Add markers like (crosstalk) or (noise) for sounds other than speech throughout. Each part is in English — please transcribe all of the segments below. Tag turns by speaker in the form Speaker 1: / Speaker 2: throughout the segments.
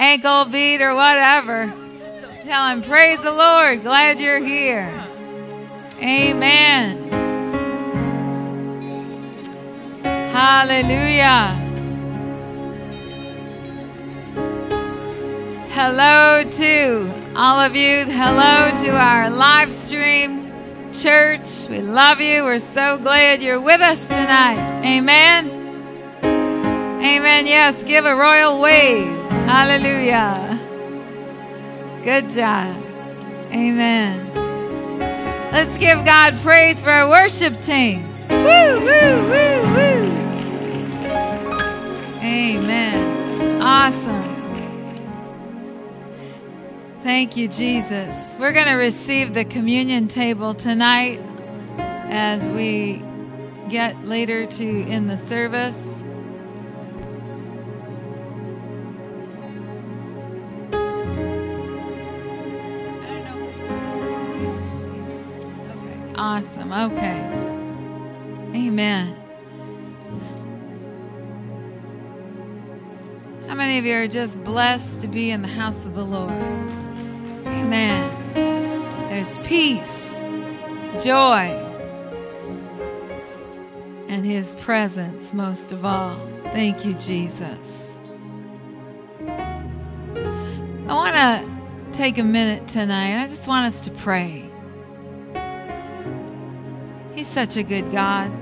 Speaker 1: ankle beat or whatever. Tell him, Praise the Lord. Glad you're here. Amen. Hallelujah. Hello to all of you. Hello to our live stream church. We love you. We're so glad you're with us tonight. Amen. Amen. Yes, give a royal wave. Hallelujah. Good job. Amen. Let's give God praise for our worship team. Woo, woo, woo, woo. Amen. Awesome. Thank you, Jesus. We're going to receive the communion table tonight as we get later to in the service. Awesome. Okay. Amen. How many of you are just blessed to be in the house of the Lord? Amen. There's peace, joy, and His presence most of all. Thank you, Jesus. I want to take a minute tonight. I just want us to pray. He's such a good God.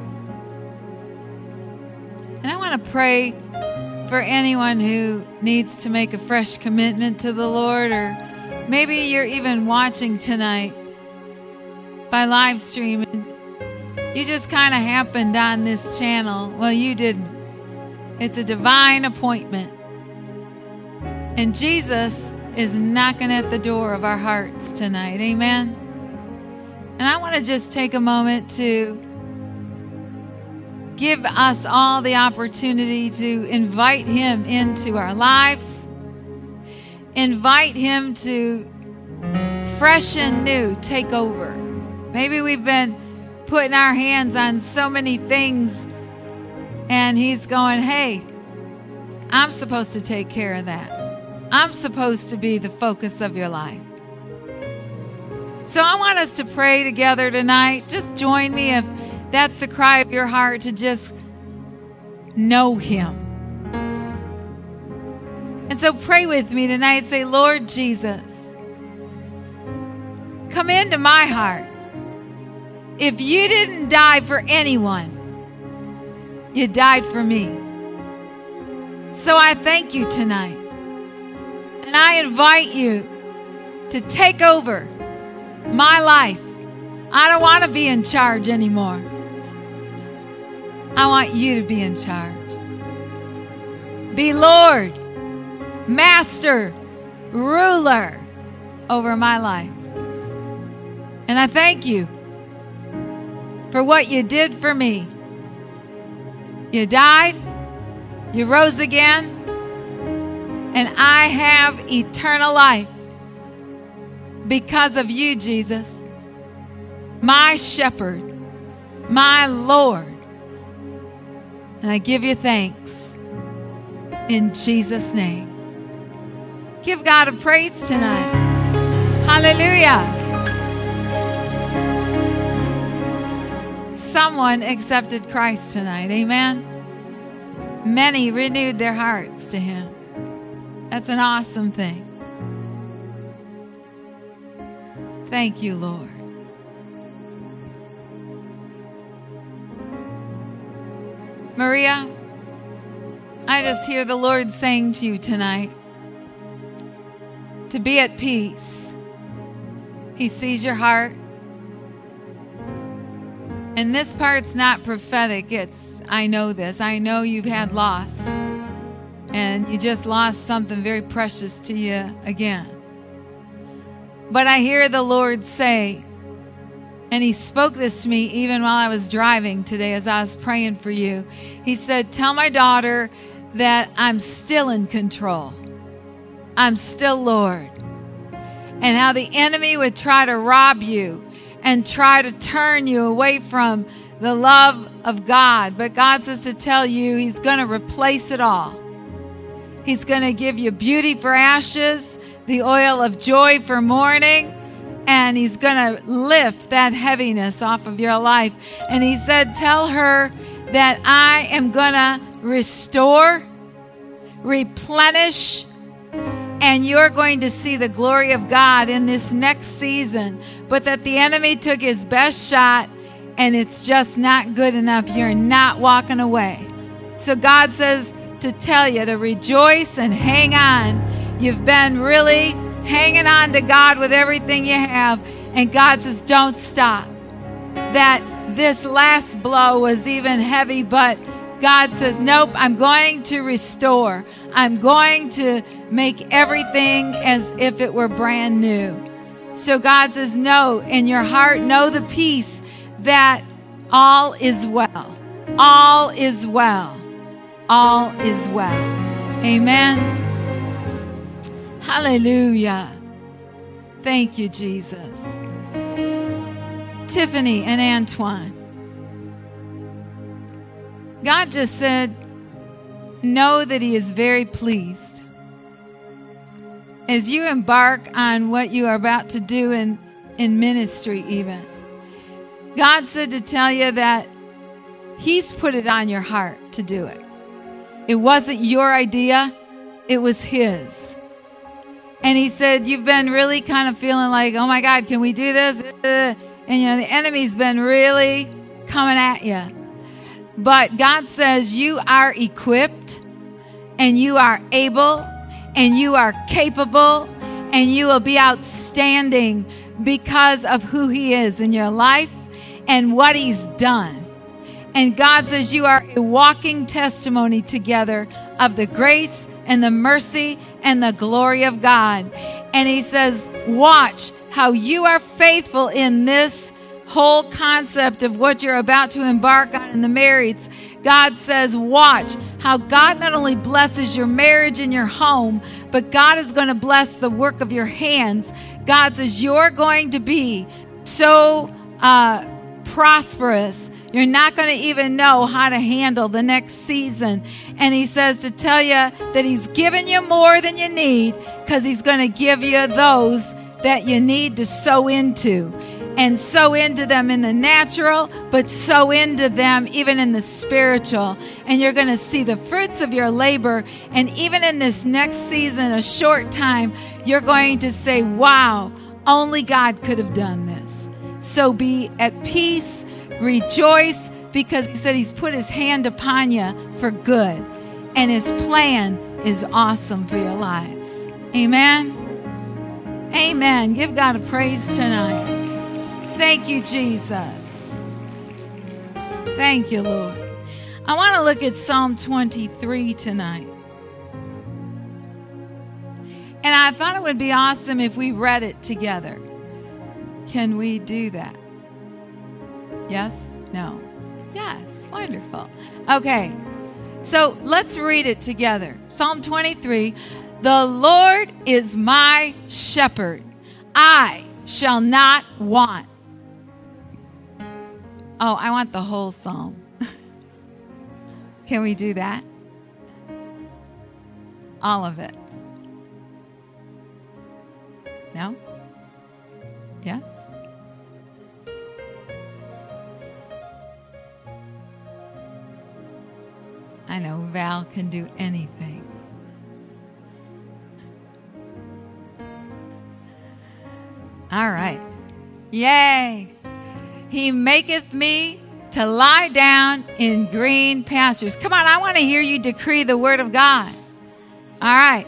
Speaker 1: And I want to pray for anyone who needs to make a fresh commitment to the Lord, or maybe you're even watching tonight by live stream and you just kind of happened on this channel. Well, you didn't. It's a divine appointment. And Jesus is knocking at the door of our hearts tonight. Amen. And I want to just take a moment to give us all the opportunity to invite Him into our lives, invite Him to fresh and new take over. Maybe we've been putting our hands on so many things, and He's going, Hey, I'm supposed to take care of that. I'm supposed to be the focus of your life. So I want us to pray together tonight. Just join me if that's the cry of your heart to just know Him. And so pray with me tonight. Say, Lord Jesus, come into my heart. If you didn't die for anyone, you died for me. So I thank you tonight. And I invite you to take over my life. I don't want to be in charge anymore. I want you to be in charge. Be Lord, Master, Ruler over my life. And I thank you for what you did for me. You died, you rose again, and I have eternal life because of you, Jesus, my shepherd, my Lord. And I give you thanks in Jesus' name. Give God a praise tonight. Hallelujah. Someone accepted Christ tonight. Amen. Many renewed their hearts to Him. That's an awesome thing. Thank you, Lord. Maria, I just hear the Lord saying to you tonight to be at peace. He sees your heart. And this part's not prophetic. It's, I know this. I know you've had loss. And you just lost something very precious to you again. But I hear the Lord say, and He spoke this to me even while I was driving today as I was praying for you. He said, Tell my daughter that I'm still in control, I'm still Lord. And how the enemy would try to rob you and try to turn you away from the love of God. But God says to tell you, He's going to replace it all. He's going to give you beauty for ashes, the oil of joy for mourning, and He's going to lift that heaviness off of your life. And He said, Tell her that I am going to restore, replenish, and you're going to see the glory of God in this next season. But that the enemy took his best shot and it's just not good enough. You're not walking away. So God says to tell you to rejoice and hang on. You've been really hanging on to God with everything you have. And God says, don't stop. That this last blow was even heavy, but God says, Nope, I'm going to restore. I'm going to make everything as if it were brand new. So God says, No, in your heart, know the peace that all is well. All is well. All is well. Amen. Hallelujah. Thank you, Jesus. Tiffany and Antoine. God just said, Know that He is very pleased. As you embark on what you are about to do in, in ministry, even, God said to tell you that He's put it on your heart to do it. It wasn't your idea, it was His. And He said, You've been really kind of feeling like, oh my God, can we do this? And you know, the enemy's been really coming at you. But God says you are equipped and you are able and you are capable and you will be outstanding because of who He is in your life and what He's done. And God says you are a walking testimony together of the grace and the mercy and the glory of God. And He says, Watch how you are faithful in this whole concept of what you're about to embark on in the marriage, God says, watch how God not only blesses your marriage and your home, but God is going to bless the work of your hands. God says, you're going to be so uh, prosperous. You're not going to even know how to handle the next season. And he says to tell you that he's given you more than you need because he's going to give you those that you need to sow into and sow into them in the natural, but sow into them even in the spiritual. And you're going to see the fruits of your labor. And even in this next season, a short time, you're going to say, Wow, only God could have done this. So be at peace, rejoice, because He said He's put His hand upon you for good. And His plan is awesome for your lives. Amen. Amen. Give God a praise tonight. Thank you, Jesus. Thank you, Lord. I want to look at Psalm 23 tonight. And I thought it would be awesome if we read it together. Can we do that? Yes? No? Yes. Wonderful. Okay. So let's read it together. Psalm 23 The Lord is my shepherd. I shall not want. Oh, I want the whole psalm. (laughs) Can we do that? All of it. No? Yes? I know Val can do anything. All right. Yay! He maketh me to lie down in green pastures. Come on, I want to hear you decree the word of God. All right.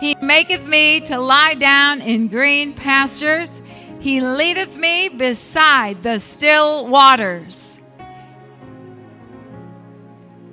Speaker 1: He maketh me to lie down in green pastures. He leadeth me beside the still waters.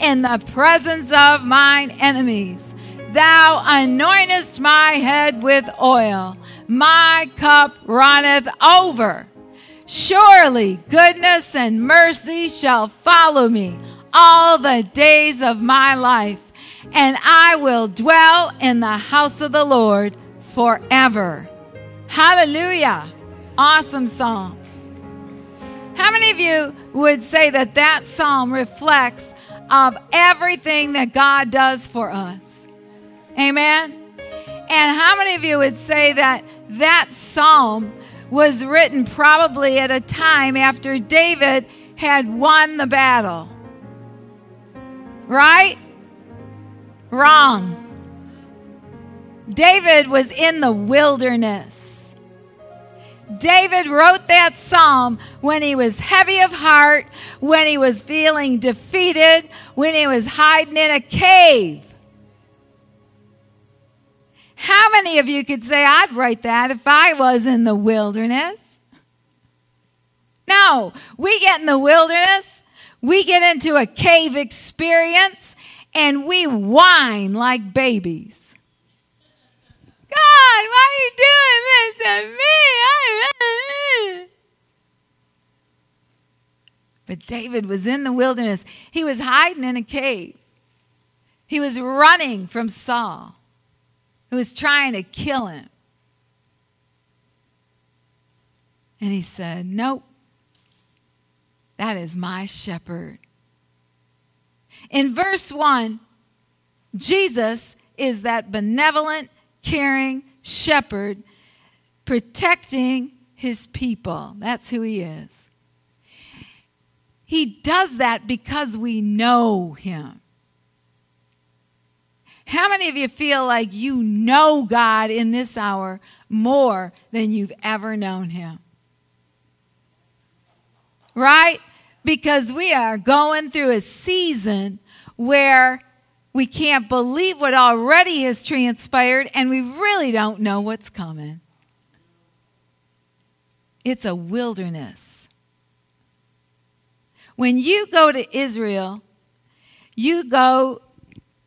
Speaker 1: in the presence of mine enemies. Thou anointest my head with oil. My cup runneth over. Surely goodness and mercy shall follow me all the days of my life, and I will dwell in the house of the Lord forever. Hallelujah. Awesome psalm. How many of you would say that that psalm reflects of everything that God does for us? Amen. And how many of you would say that that psalm was written probably at a time after David had won the battle? Right? Wrong. David was in the wilderness. David wrote that psalm when he was heavy of heart, when he was feeling defeated, when he was hiding in a cave. How many of you could say, I'd write that if I was in the wilderness? No, we get in the wilderness, we get into a cave experience, and we whine like babies. God, why are you doing this to me? But David was in the wilderness. He was hiding in a cave. He was running from Saul, who was trying to kill him. And he said, Nope, that is my shepherd. In verse 1, Jesus is that benevolent, caring shepherd protecting his people. That's who he is. He does that because we know him. How many of you feel like you know God in this hour more than you've ever known him? Right? Because we are going through a season where we can't believe what already has transpired and we really don't know what's coming. It's a wilderness. When you go to Israel, you go,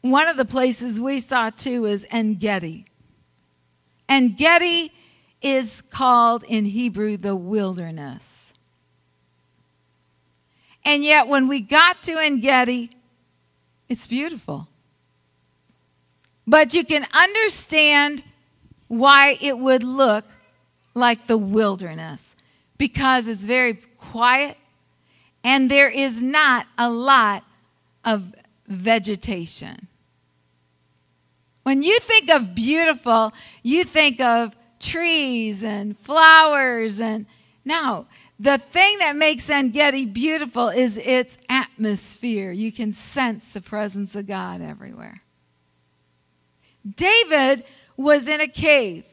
Speaker 1: one of the places we saw too is En Gedi. En Gedi is called in Hebrew the wilderness. And yet, when we got to En Gedi, it's beautiful. But you can understand why it would look like the wilderness because it's very quiet and there is not a lot of vegetation. When you think of beautiful, you think of trees and flowers and no, the thing that makes En Gedi beautiful is its atmosphere. You can sense the presence of God everywhere. David was in a cave,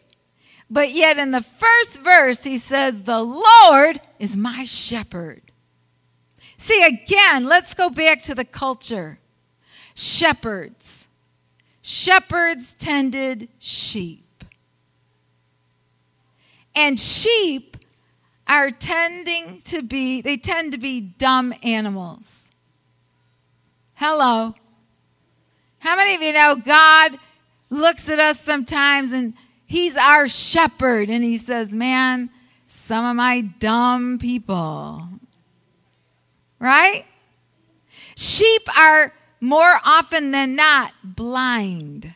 Speaker 1: but yet in the first verse he says, The Lord is my shepherd. See, again, let's go back to the culture. Shepherds. Shepherds tended sheep. And sheep are tending to be, they tend to be dumb animals. Hello. How many of you know God looks at us sometimes and He's our shepherd and He says, Man, some of my dumb people. Right? Sheep are more often than not blind.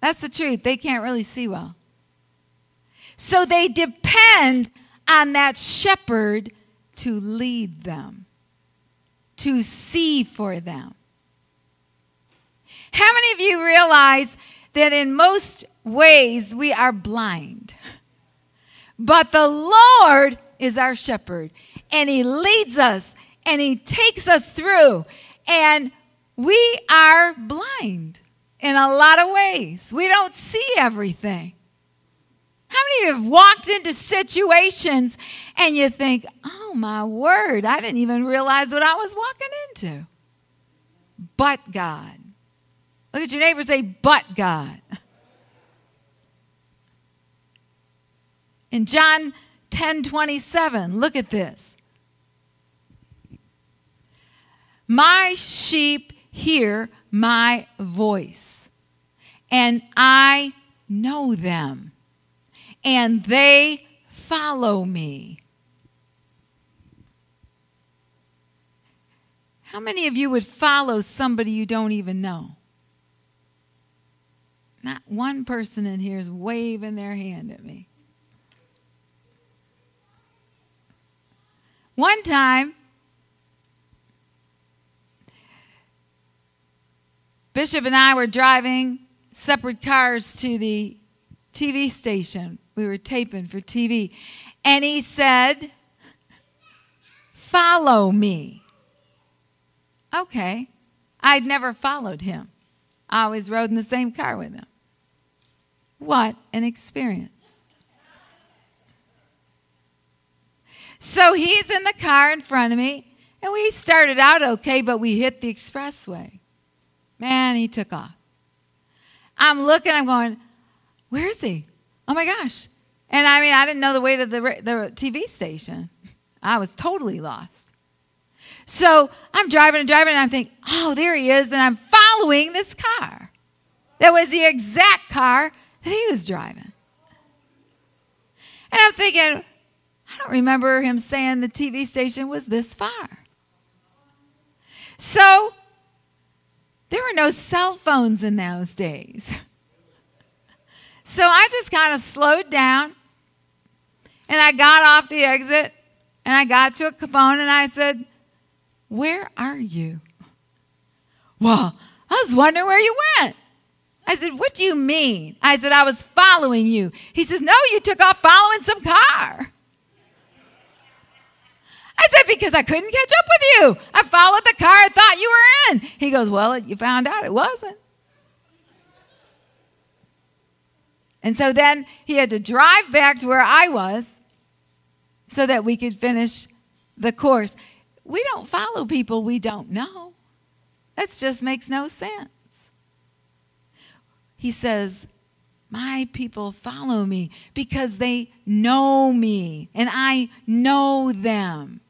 Speaker 1: That's the truth. They can't really see well. So they depend on that shepherd to lead them, to see for them. How many of you realize that in most ways we are blind? But the Lord is our shepherd, and He leads us and He takes us through, and we are blind in a lot of ways. We don't see everything. How many of you have walked into situations and you think, oh my word, I didn't even realize what I was walking into? But God. Look at your neighbor say, but God. In John 10 27, look at this. My sheep hear my voice, and I know them, and they follow me. How many of you would follow somebody you don't even know? Not one person in here is waving their hand at me. One time, Bishop and I were driving separate cars to the TV station. We were taping for TV. And he said, Follow me. Okay. I'd never followed him. I always rode in the same car with him. What an experience. So he's in the car in front of me, and we started out okay, but we hit the expressway. Man, he took off. I'm looking, I'm going, where is he? Oh my gosh. And I mean, I didn't know the way to the, the TV station. I was totally lost. So I'm driving and driving, and I'm thinking, oh, there he is. And I'm following this car. That was the exact car that he was driving. And I'm thinking, I don't remember him saying the TV station was this far. So there were no cell phones in those days. (laughs) So I just kind of slowed down and I got off the exit and I got to a phone and I said, Where are you? Well, I was wondering where you went. I said, What do you mean? I said, I was following you. He says, No, you took off following some car. I said, Because I couldn't catch up with you. I followed the car I thought you were in. He goes, Well, you found out it wasn't. And so then he had to drive back to where I was so that we could finish the course. We don't follow people we don't know. That just makes no sense he says, My people follow me because they know me and I know them.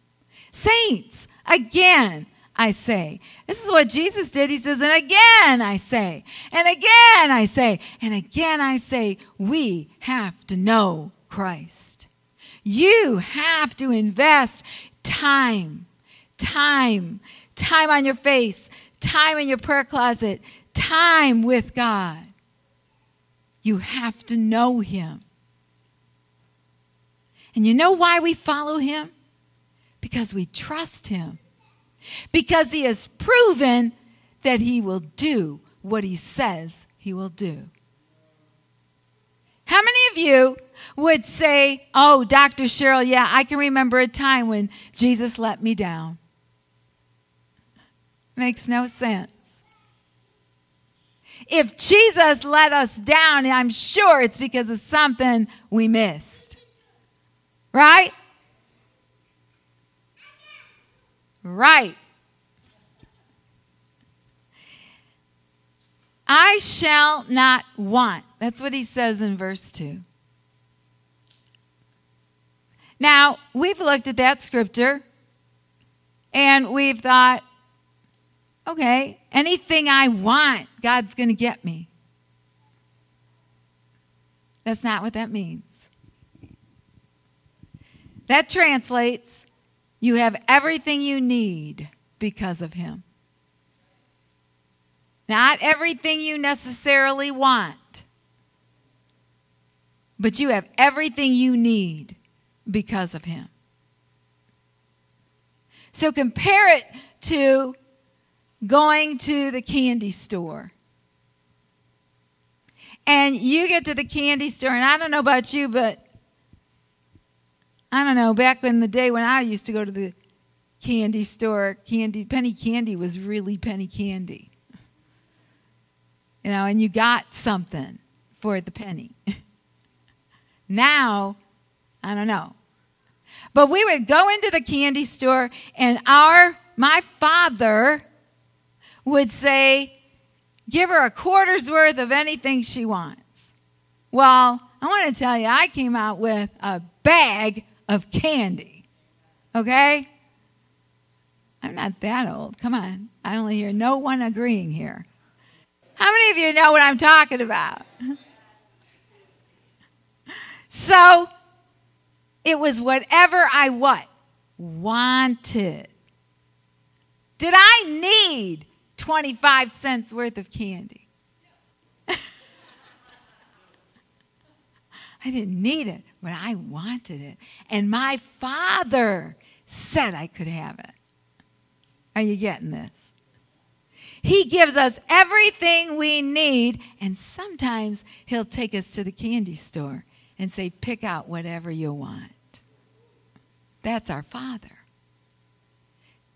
Speaker 1: Saints, again, I say. This is what Jesus did. He says, and again I say, and again I say, and again I say, we have to know Christ. You have to invest time, time, time on your face, time in your prayer closet, time with God. You have to know him. And you know why we follow him? Because we trust him. Because he has proven that he will do what he says he will do. How many of you would say, Oh, Dr. Cheryl, yeah, I can remember a time when Jesus let me down? Makes no sense. If Jesus let us down, I'm sure it's because of something we missed. Right? Right. I shall not want. That's what he says in verse 2. Now, we've looked at that scripture and we've thought, okay, anything I want, God's going to get me. That's not what that means. That translates you have everything you need because of Him. Not everything you necessarily want, but you have everything you need because of Him. So compare it to going to the candy store. And you get to the candy store, and I don't know about you, but I don't know, back in the day when I used to go to the candy store, candy penny candy was really penny candy. You know, and you got something for the penny. (laughs) now, I don't know. But we would go into the candy store and our my father would say, give her a quarter's worth of anything she wants. Well, I want to tell you, I came out with a bag of candy. Okay? I'm not that old. Come on. I only hear no one agreeing here. How many of you know what I'm talking about? (laughs) So it was whatever I what? Wanted. Did I need 25 cents worth of candy? (laughs) I didn't need it, but I wanted it. And my father said I could have it. Are you getting this? He gives us everything we need, and sometimes He'll take us to the candy store and say, Pick out whatever you want. That's our Father.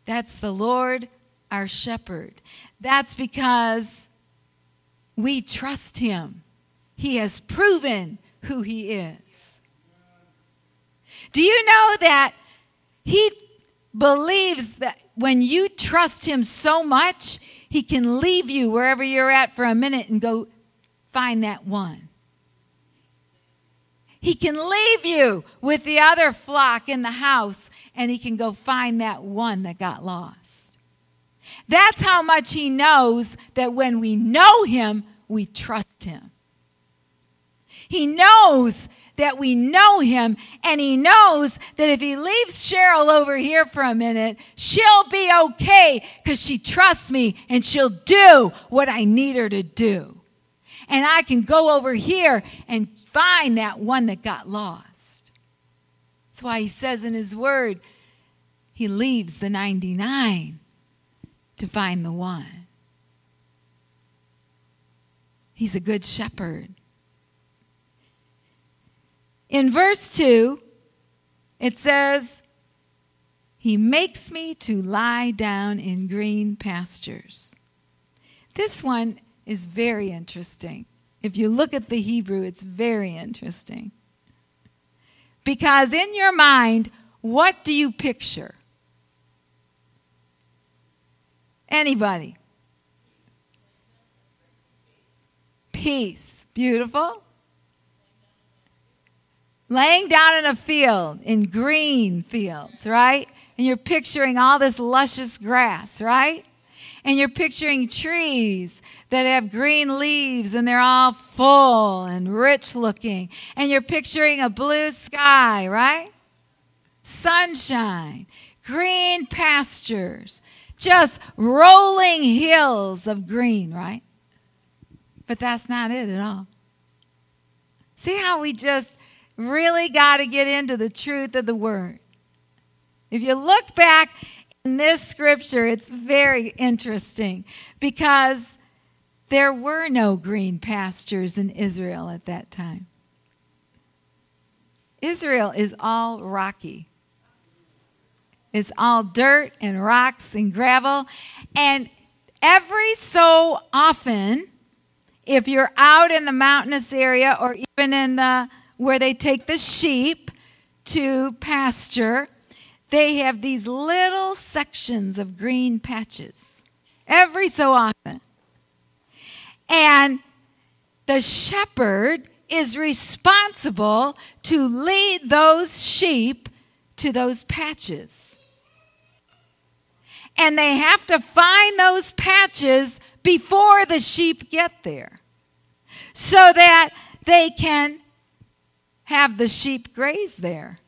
Speaker 1: That's the Lord, our shepherd. That's because we trust Him. He has proven who He is. Do you know that He believes that when you trust Him so much, He can leave you wherever you're at for a minute and go find that one. He can leave you with the other flock in the house and He can go find that one that got lost. That's how much He knows that when we know Him, we trust Him. He knows that we know him, and he knows that if he leaves Cheryl over here for a minute, she'll be okay because she trusts me and she'll do what I need her to do. And I can go over here and find that one that got lost. That's why he says in his word, he leaves the 99 to find the one. He's a good shepherd. In verse 2, it says, He makes me to lie down in green pastures. This one is very interesting. If you look at the Hebrew, it's very interesting. Because in your mind, what do you picture? Anybody? Peace. Beautiful laying down in a field, in green fields, right? And you're picturing all this luscious grass, right? And you're picturing trees that have green leaves and they're all full and rich looking. And you're picturing a blue sky, right? Sunshine, green pastures, just rolling hills of green, right? But that's not it at all. See how we just really got to get into the truth of the word. If you look back in this scripture, it's very interesting because there were no green pastures in Israel at that time. Israel is all rocky. It's all dirt and rocks and gravel. And every so often, if you're out in the mountainous area or even in the where they take the sheep to pasture, they have these little sections of green patches every so often. And the shepherd is responsible to lead those sheep to those patches. And they have to find those patches before the sheep get there so that they can have the sheep graze there.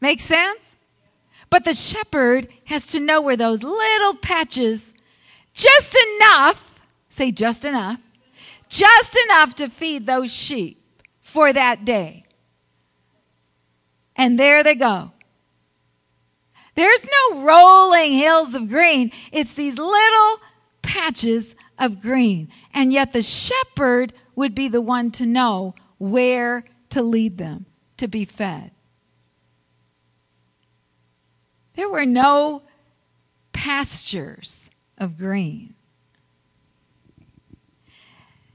Speaker 1: Make sense? But the shepherd has to know where those little patches, just enough, say just enough, just enough to feed those sheep for that day. And there they go. There's no rolling hills of green, it's these little patches of green. And yet the shepherd would be the one to know where to lead them to be fed. There were no pastures of green.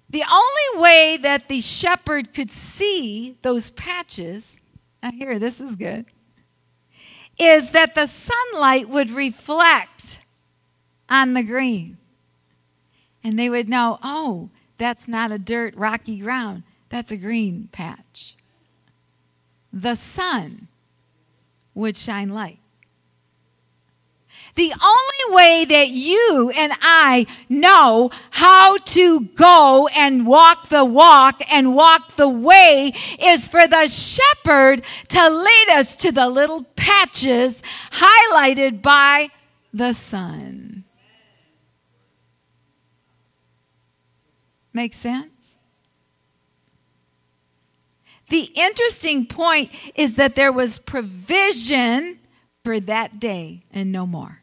Speaker 1: The only way that the shepherd could see those patches, now here, this is good, is that the sunlight would reflect on the green. And they would know, oh, that's not a dirt, rocky ground. That's a green patch. The sun would shine light. The only way that you and I know how to go and walk the walk and walk the way is for the shepherd to lead us to the little patches highlighted by the sun. Make sense? The interesting point is that there was provision for that day and no more.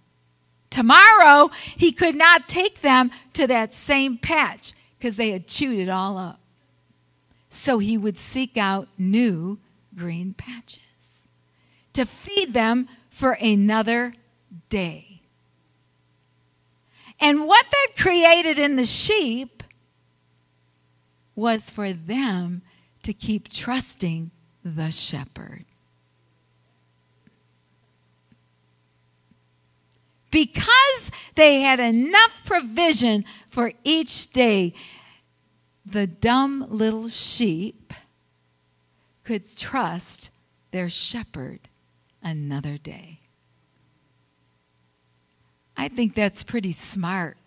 Speaker 1: Tomorrow, he could not take them to that same patch because they had chewed it all up. So he would seek out new green patches to feed them for another day. And what that created in the sheep was for them to keep trusting the shepherd. Because they had enough provision for each day, the dumb little sheep could trust their shepherd another day. I think that's pretty smart.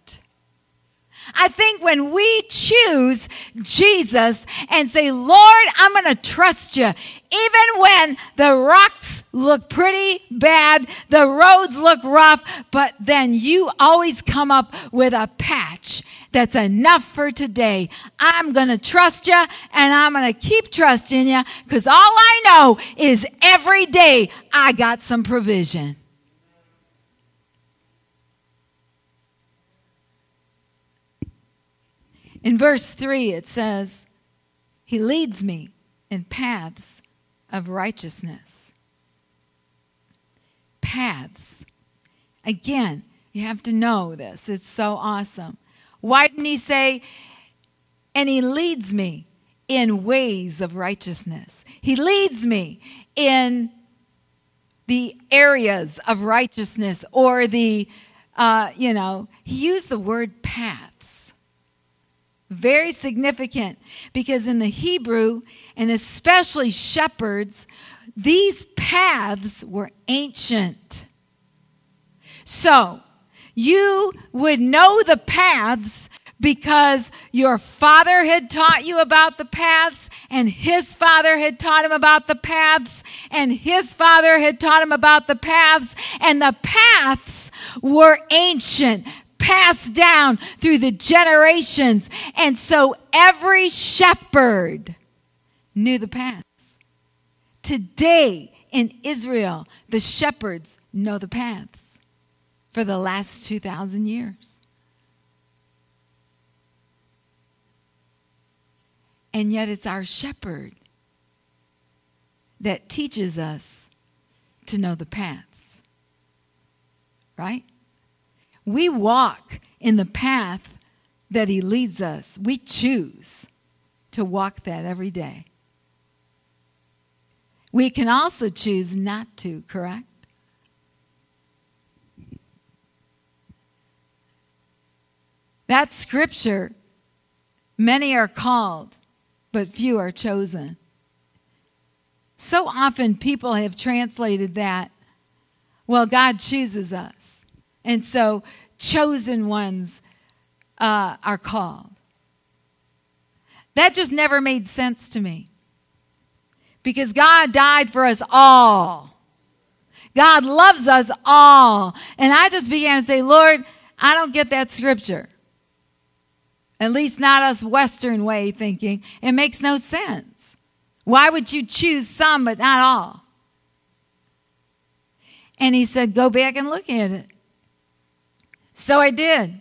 Speaker 1: I think when we choose Jesus and say, Lord, I'm going to trust you, even when the rocks look pretty bad, the roads look rough, but then you always come up with a patch that's enough for today. I'm going to trust you and I'm going to keep trusting you because all I know is every day I got some provision. In verse 3, it says, He leads me in paths of righteousness. Paths. Again, you have to know this. It's so awesome. Why didn't He say, and He leads me in ways of righteousness? He leads me in the areas of righteousness or the, uh, you know, He used the word path very significant because in the Hebrew, and especially shepherds, these paths were ancient. So, you would know the paths because your father had taught you about the paths, and his father had taught him about the paths, and his father had taught him about the paths, and the paths were ancient passed down through the generations. And so every shepherd knew the paths. Today in Israel, the shepherds know the paths for the last 2,000 years. And yet it's our shepherd that teaches us to know the paths. Right? We walk in the path that He leads us. We choose to walk that every day. We can also choose not to, correct? That scripture, many are called, but few are chosen. So often people have translated that, well, God chooses us. And so chosen ones uh, are called. That just never made sense to me. Because God died for us all. God loves us all. And I just began to say, Lord, I don't get that scripture. At least not us Western way thinking. It makes no sense. Why would you choose some but not all? And he said, Go back and look at it. So I did.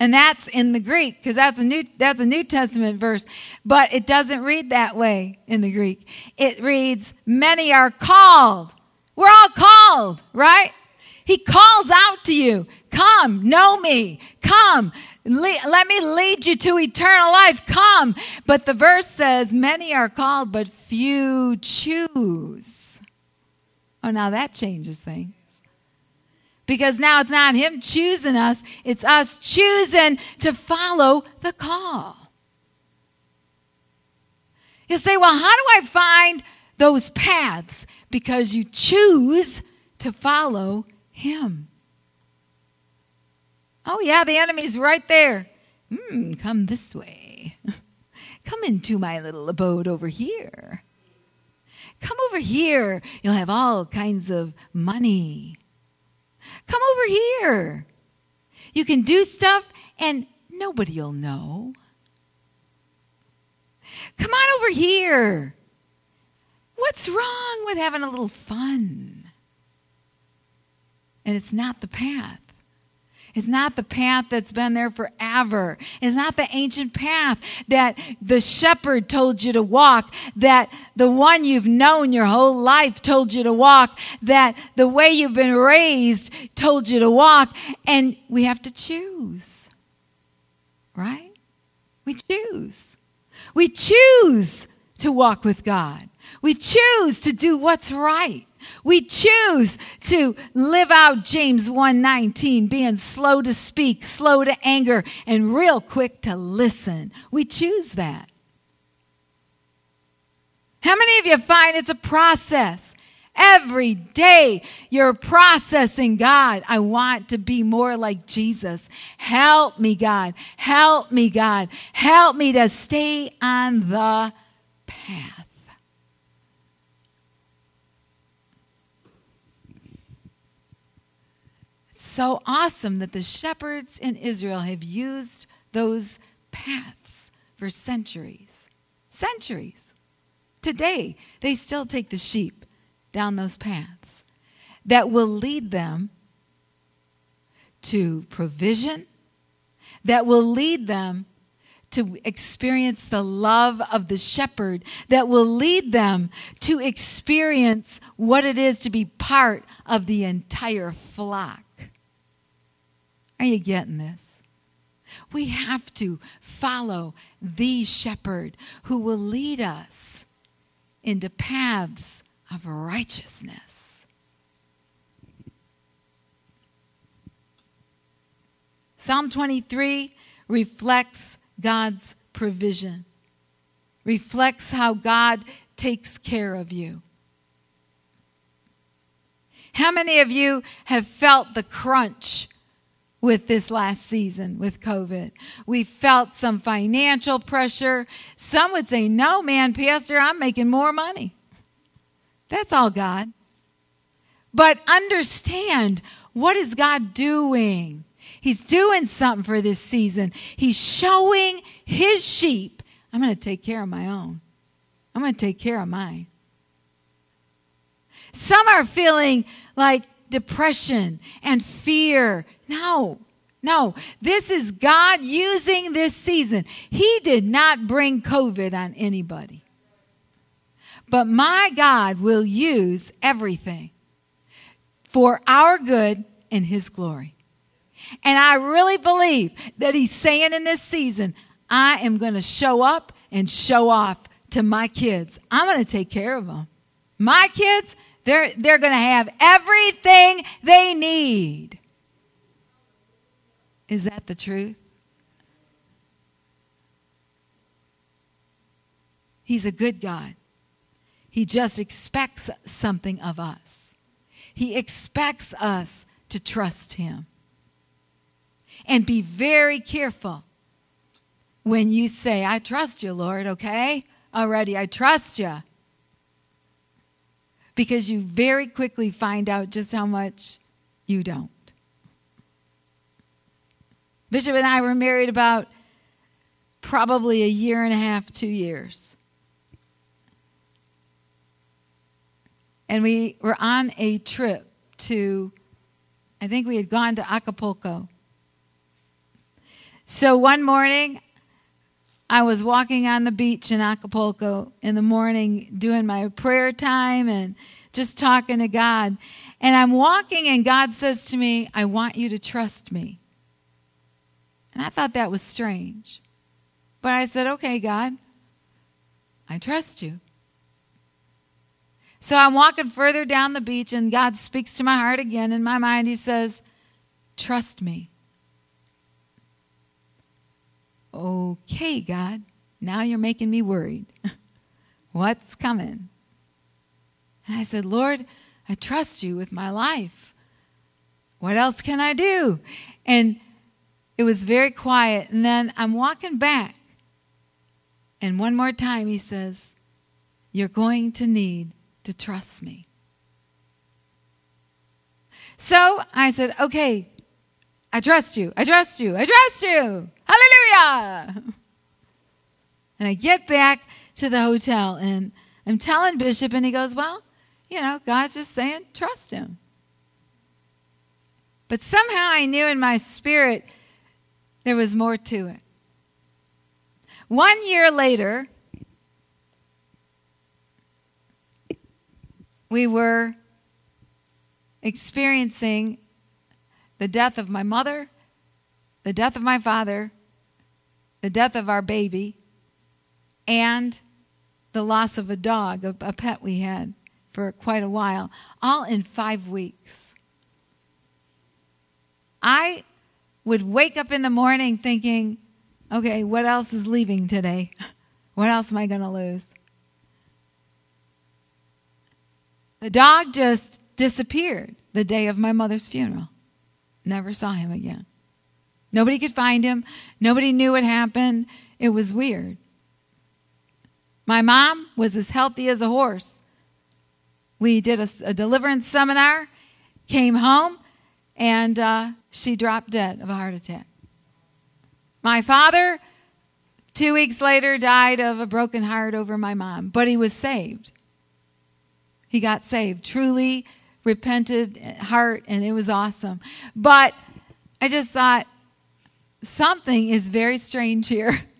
Speaker 1: And that's in the Greek because that's a new that's a New Testament verse, but it doesn't read that way in the Greek. It reads, "Many are called." We're all called, right? He calls out to you, "Come, know me. Come, le- let me lead you to eternal life. Come." But the verse says, "Many are called, but few choose." Oh, now that changes things because now it's not Him choosing us, it's us choosing to follow the call. You say, well, how do I find those paths? Because you choose to follow Him. Oh, yeah, the enemy's right there. Hmm, come this way. (laughs) Come into my little abode over here. Come over here. You'll have all kinds of money. Come over here. You can do stuff and nobody will know. Come on over here. What's wrong with having a little fun? And it's not the path. It's not the path that's been there forever. It's not the ancient path that the shepherd told you to walk, that the one you've known your whole life told you to walk, that the way you've been raised told you to walk. And we have to choose. Right? We choose. We choose to walk with God. We choose to do what's right. We choose to live out James 1:19, being slow to speak, slow to anger, and real quick to listen. We choose that. How many of you find it's a process? Every day you're processing God. I want to be more like Jesus. Help me, God. Help me, God. Help me to stay on the path. So awesome that the shepherds in Israel have used those paths for centuries. Centuries. Today, they still take the sheep down those paths that will lead them to provision, that will lead them to experience the love of the shepherd, that will lead them to experience what it is to be part of the entire flock. Are you getting this? We have to follow the shepherd who will lead us into paths of righteousness. Psalm 23 reflects God's provision, reflects how God takes care of you. How many of you have felt the crunch with this last season with COVID. We felt some financial pressure. Some would say, No, man, Pastor, I'm making more money. That's all God. But understand what is God doing? He's doing something for this season. He's showing his sheep, I'm going to take care of my own. I'm going to take care of mine. Some are feeling like depression and fear no, no. This is God using this season. He did not bring COVID on anybody. But my God will use everything for our good and His glory. And I really believe that He's saying in this season, I am going to show up and show off to my kids. I'm going to take care of them. My kids, they're, they're going to have everything they need. Is that the truth? He's a good God. He just expects something of us. He expects us to trust Him. And be very careful when you say, I trust you, Lord, okay? Already, I trust you. Because you very quickly find out just how much you don't. Bishop and I were married about probably a year and a half, two years. And we were on a trip to, I think we had gone to Acapulco. So one morning, I was walking on the beach in Acapulco in the morning doing my prayer time and just talking to God. And I'm walking, and God says to me, I want you to trust me. And I thought that was strange. But I said, okay, God, I trust you. So I'm walking further down the beach, and God speaks to my heart again. In my mind, He says, Trust me. Okay, God, now you're making me worried. (laughs) What's coming? And I said, Lord, I trust you with my life. What else can I do? And it was very quiet. And then I'm walking back. And one more time, he says, You're going to need to trust me. So I said, Okay, I trust you. I trust you. I trust you. Hallelujah. And I get back to the hotel and I'm telling Bishop, and he goes, Well, you know, God's just saying, trust him. But somehow I knew in my spirit there was more to it. One year later, we were experiencing the death of my mother, the death of my father, the death of our baby, and the loss of a dog, a, a pet we had for quite a while, all in five weeks. I would wake up in the morning thinking, okay, what else is leaving today? (laughs) What else am I going to lose? The dog just disappeared the day of my mother's funeral. Never saw him again. Nobody could find him. Nobody knew what happened. It was weird. My mom was as healthy as a horse. We did a, a deliverance seminar, came home, and uh, she dropped dead of a heart attack. My father, two weeks later, died of a broken heart over my mom, but he was saved. He got saved, truly repented heart, and it was awesome. But I just thought something is very strange here. (laughs)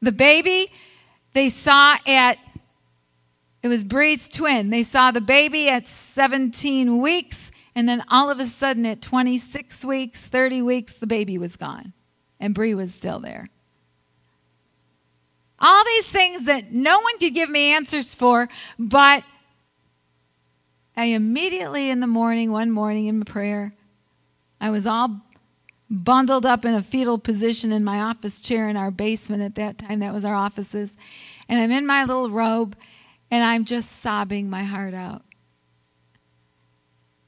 Speaker 1: The baby they saw at it was Bree's twin. They saw the baby at 17 weeks, and then all of a sudden at 26 weeks, 30 weeks, the baby was gone, and Bree was still there. All these things that no one could give me answers for, but I immediately in the morning, one morning in prayer, I was all bundled up in a fetal position in my office chair in our basement at that time. That was our offices. And I'm in my little robe and I'm just sobbing my heart out.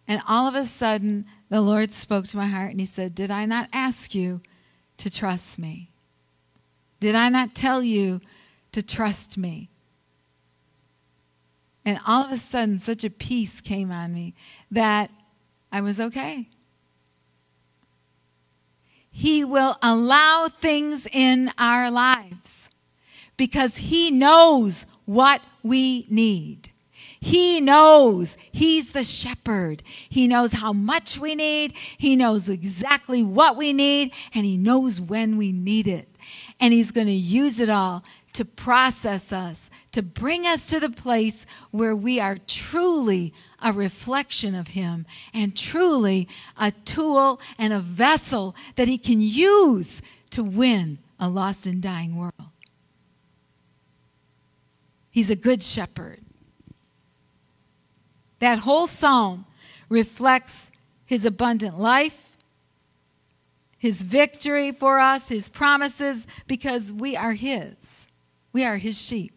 Speaker 1: And all of a sudden, the Lord spoke to my heart and He said, Did I not ask you to trust me? Did I not tell you to trust me? And all of a sudden, such a peace came on me that I was okay. He will allow things in our lives because He knows what we need. He knows He's the shepherd. He knows how much we need. He knows exactly what we need, and He knows when we need it. And He's going to use it all to process us, to bring us to the place where we are truly a reflection of Him and truly a tool and a vessel that He can use to win a lost and dying world. He's a good shepherd. That whole psalm reflects His abundant life, His victory for us, His promises, because we are His. We are His sheep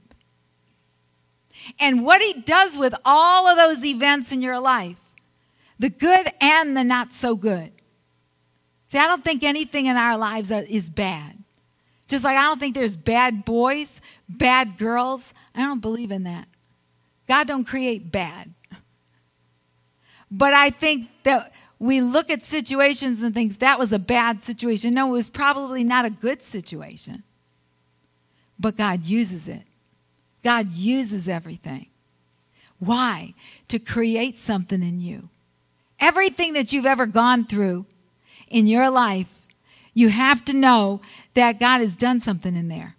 Speaker 1: and what he does with all of those events in your life the good and the not so good. See, I don't think anything in our lives is bad. Just like I don't think there's bad boys, bad girls. I don't believe in that. God don't create bad. But I think that we look at situations and think that was a bad situation. No, it was probably not a good situation. But God uses it God uses everything. Why? To create something in you. Everything that you've ever gone through in your life, you have to know that God has done something in there.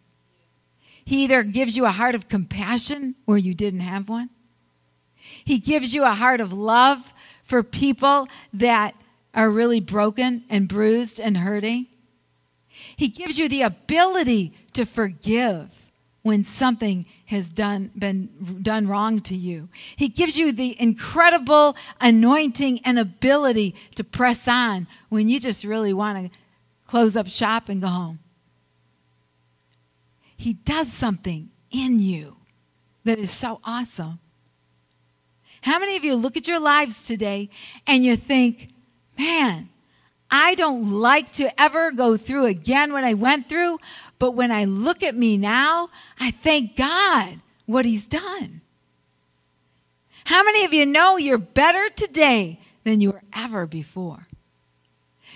Speaker 1: He either gives you a heart of compassion where you didn't have one, He gives you a heart of love for people that are really broken and bruised and hurting. He gives you the ability to forgive when something has done, been done wrong to you. He gives you the incredible anointing and ability to press on when you just really want to close up shop and go home. He does something in you that is so awesome. How many of you look at your lives today and you think, man, I don't like to ever go through again what I went through, but when I look at me now, I thank God what He's done. How many of you know you're better today than you were ever before?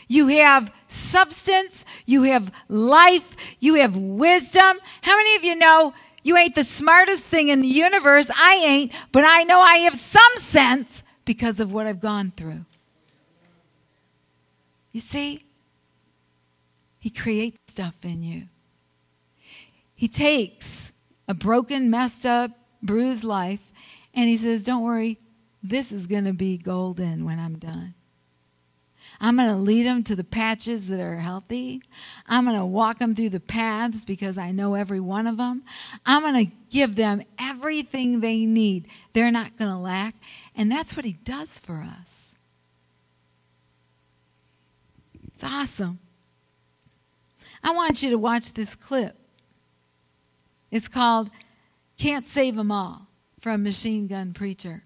Speaker 1: You have substance, you have life, you have wisdom. How many of you know you ain't the smartest thing in the universe? I ain't, but I know I have some sense because of what I've gone through. You see, He creates stuff in you. He takes a broken, messed up, bruised life and He says, Don't worry, this is going to be golden when I'm done. I'm going to lead them to the patches that are healthy. I'm going to walk them through the paths because I know every one of them. I'm going to give them everything they need. They're not going to lack. And that's what He does for us. It's awesome. I want you to watch this clip. It's called Can't Save Them All from Machine Gun Preacher.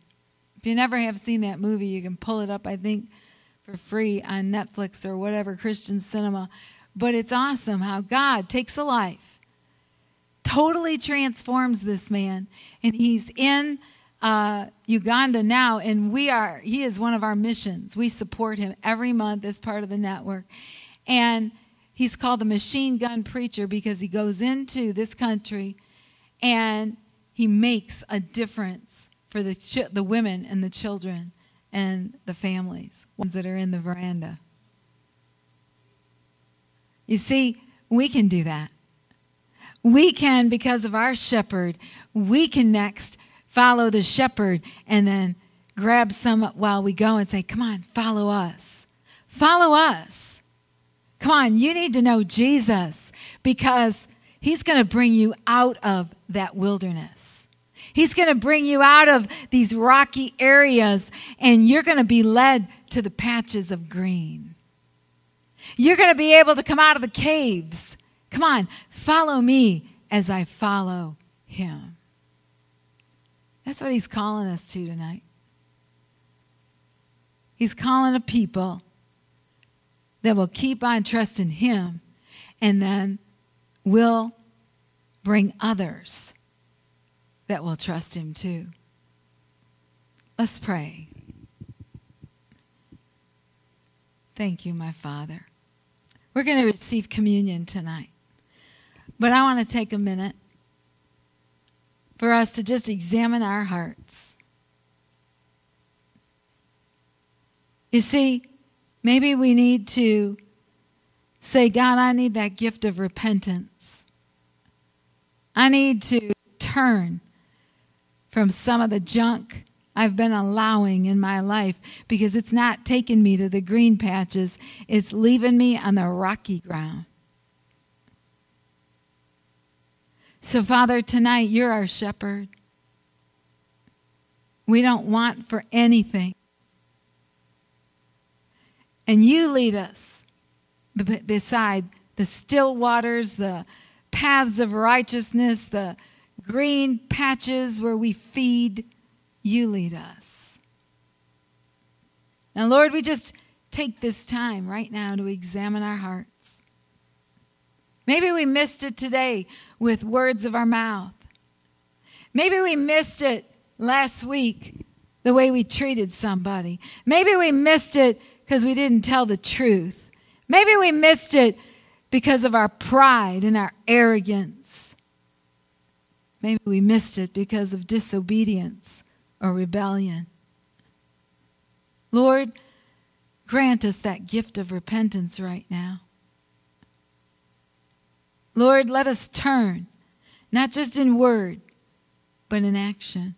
Speaker 1: If you never have seen that movie, you can pull it up, I think, for free on Netflix or whatever Christian cinema. But it's awesome how God takes a life, totally transforms this man, and he's in uh, Uganda now, and we are, he is one of our missions. We support him every month as part of the network. And he's called the machine gun preacher because he goes into this country and he makes a difference for the, ch- the women and the children and the families, ones that are in the veranda. You see, we can do that. We can, because of our shepherd, we can next follow the shepherd and then grab some while we go and say, Come on, follow us. Follow us. Come on, you need to know Jesus because he's going to bring you out of that wilderness. He's going to bring you out of these rocky areas and you're going to be led to the patches of green. You're going to be able to come out of the caves. Come on, follow me as I follow him. That's what he's calling us to tonight. He's calling a people that will keep on trusting him and then will bring others that will trust him too. Let's pray. Thank you, my Father. We're going to receive communion tonight. But I want to take a minute for us to just examine our hearts. You see, maybe we need to say, God, I need that gift of repentance. I need to turn from some of the junk I've been allowing in my life because it's not taking me to the green patches, it's leaving me on the rocky ground. So, Father, tonight you're our shepherd. We don't want for anything. And you lead us beside the still waters, the paths of righteousness, the green patches where we feed. You lead us. Now, Lord, we just take this time right now to examine our hearts. Maybe we missed it today with words of our mouth. Maybe we missed it last week the way we treated somebody. Maybe we missed it because we didn't tell the truth. Maybe we missed it because of our pride and our arrogance. Maybe we missed it because of disobedience or rebellion. Lord, grant us that gift of repentance right now. Lord, let us turn, not just in word, but in action.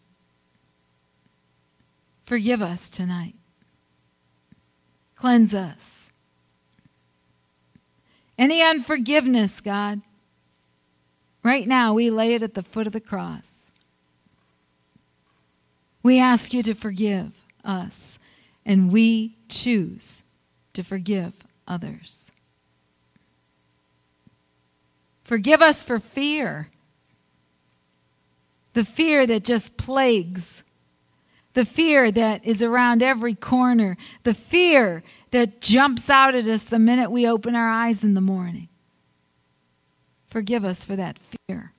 Speaker 1: Forgive us tonight. Cleanse us. Any unforgiveness, God, right now we lay it at the foot of the cross. We ask you to forgive us, and we choose to forgive others. Forgive us for fear. The fear that just plagues the fear that is around every corner, the fear that jumps out at us the minute we open our eyes in the morning. Forgive us for that fear.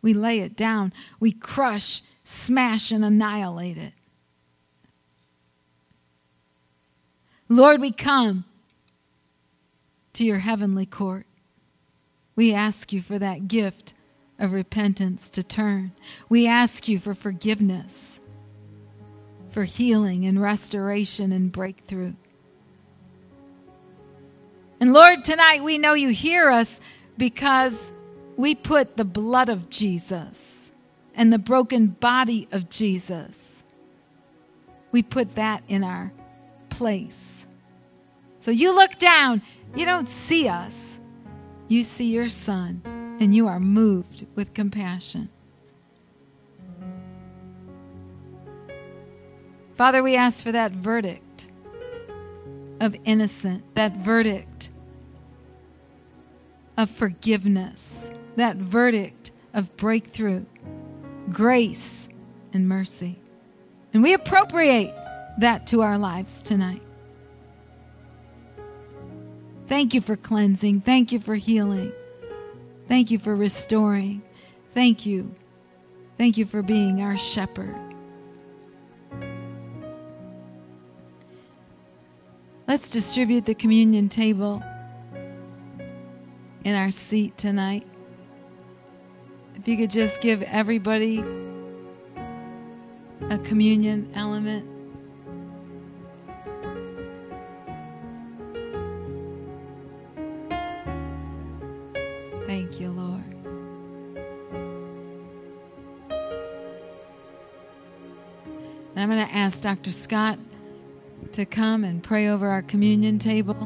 Speaker 1: We lay it down, we crush, smash, and annihilate it. Lord, we come to your heavenly court. We ask you for that gift of repentance to turn. We ask you for forgiveness, for healing and restoration and breakthrough. And Lord, tonight we know you hear us because we put the blood of Jesus and the broken body of Jesus, we put that in our place. So you look down, you don't see us, you see your son, and you are moved with compassion. Father, we ask for that verdict of innocent, that verdict of forgiveness, that verdict of breakthrough, grace, and mercy. And we appropriate that to our lives tonight. Thank you for cleansing. Thank you for healing. Thank you for restoring. Thank you. Thank you for being our shepherd. Let's distribute the communion table in our seat tonight. If you could just give everybody a communion element. Thank you, Lord. And I'm going to ask Dr. Scott to come and pray over our communion table.